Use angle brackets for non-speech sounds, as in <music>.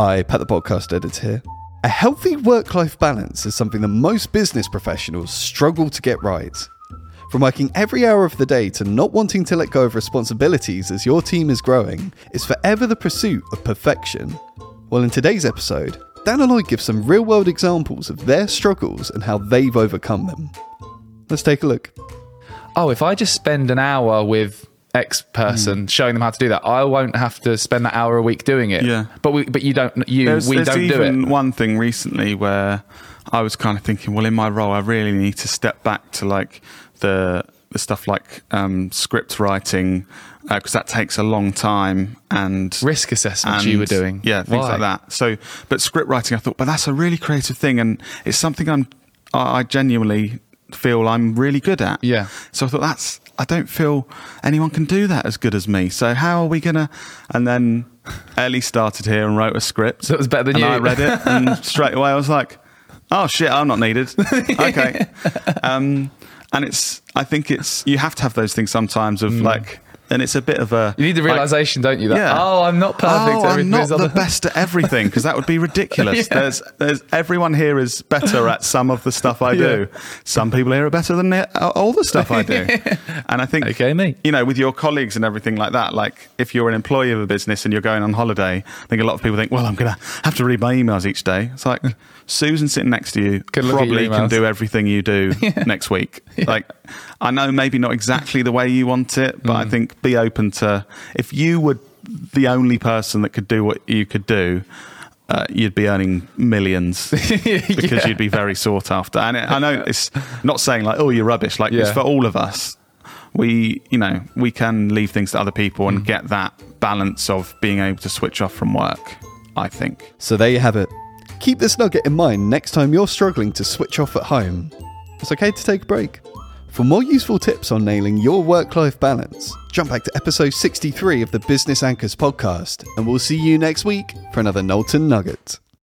Hi, Pat the Podcast Editor here. A healthy work life balance is something that most business professionals struggle to get right. From working every hour of the day to not wanting to let go of responsibilities as your team is growing, is forever the pursuit of perfection. Well, in today's episode, Dan and I give some real world examples of their struggles and how they've overcome them. Let's take a look. Oh, if I just spend an hour with X person Hmm. showing them how to do that, I won't have to spend that hour a week doing it. Yeah. But we, but you don't. You There's, we there's don't do it. one thing recently where I was kind of thinking, well, in my role, I really need to step back to like the the stuff like um, script writing because that takes a long time and Risk assessments you were doing. yeah, things Why? like that. So, but script writing, I thought, but that's a really creative thing, and it's something I'm I genuinely feel I'm really good at. Yeah. So I thought that's I don't feel anyone can do that as good as me. So how are we gonna? And then Ellie started here and wrote a script. So it was better than and you. I read it, and <laughs> straight away I was like, "Oh shit, I'm not needed." <laughs> okay. Um, and it's I think it's you have to have those things sometimes of like, and it's a bit of a. You need the like- realization, don't you? That yeah. oh, I'm not perfect. Oh, I'm not the best at everything because that would be ridiculous. <laughs> Yeah. There's, there's everyone here is better at some of the stuff I <laughs> do. Some people here are better than the- uh, all the stuff I do. <laughs> And I think, Okay, me. you know, with your colleagues and everything like that, like if you're an employee of a business and you're going on holiday, I think a lot of people think, well, I'm going to have to read my emails each day. It's like Susan sitting next to you Can look at your probably can do everything you do next week. Like, I know maybe not exactly the way you want it, but Mm. I think be open to if you were the only person that could do what you could do. Uh, you'd be earning millions <laughs> because Yeah. you'd be very sought after. And it, I know it's not saying like, "Oh, you're rubbish." Like it's for all of us. We, you know, we can leave things to other people Mm. and get that balance of being able to switch off from work. I think. So there you have it. Keep this nugget in mind next time you're struggling to switch off at home. It's okay to take a break. For more useful tips on nailing your work life balance, jump back to episode 63 of the Business Anchors podcast, and we'll see you next week for another Knowlton Nugget.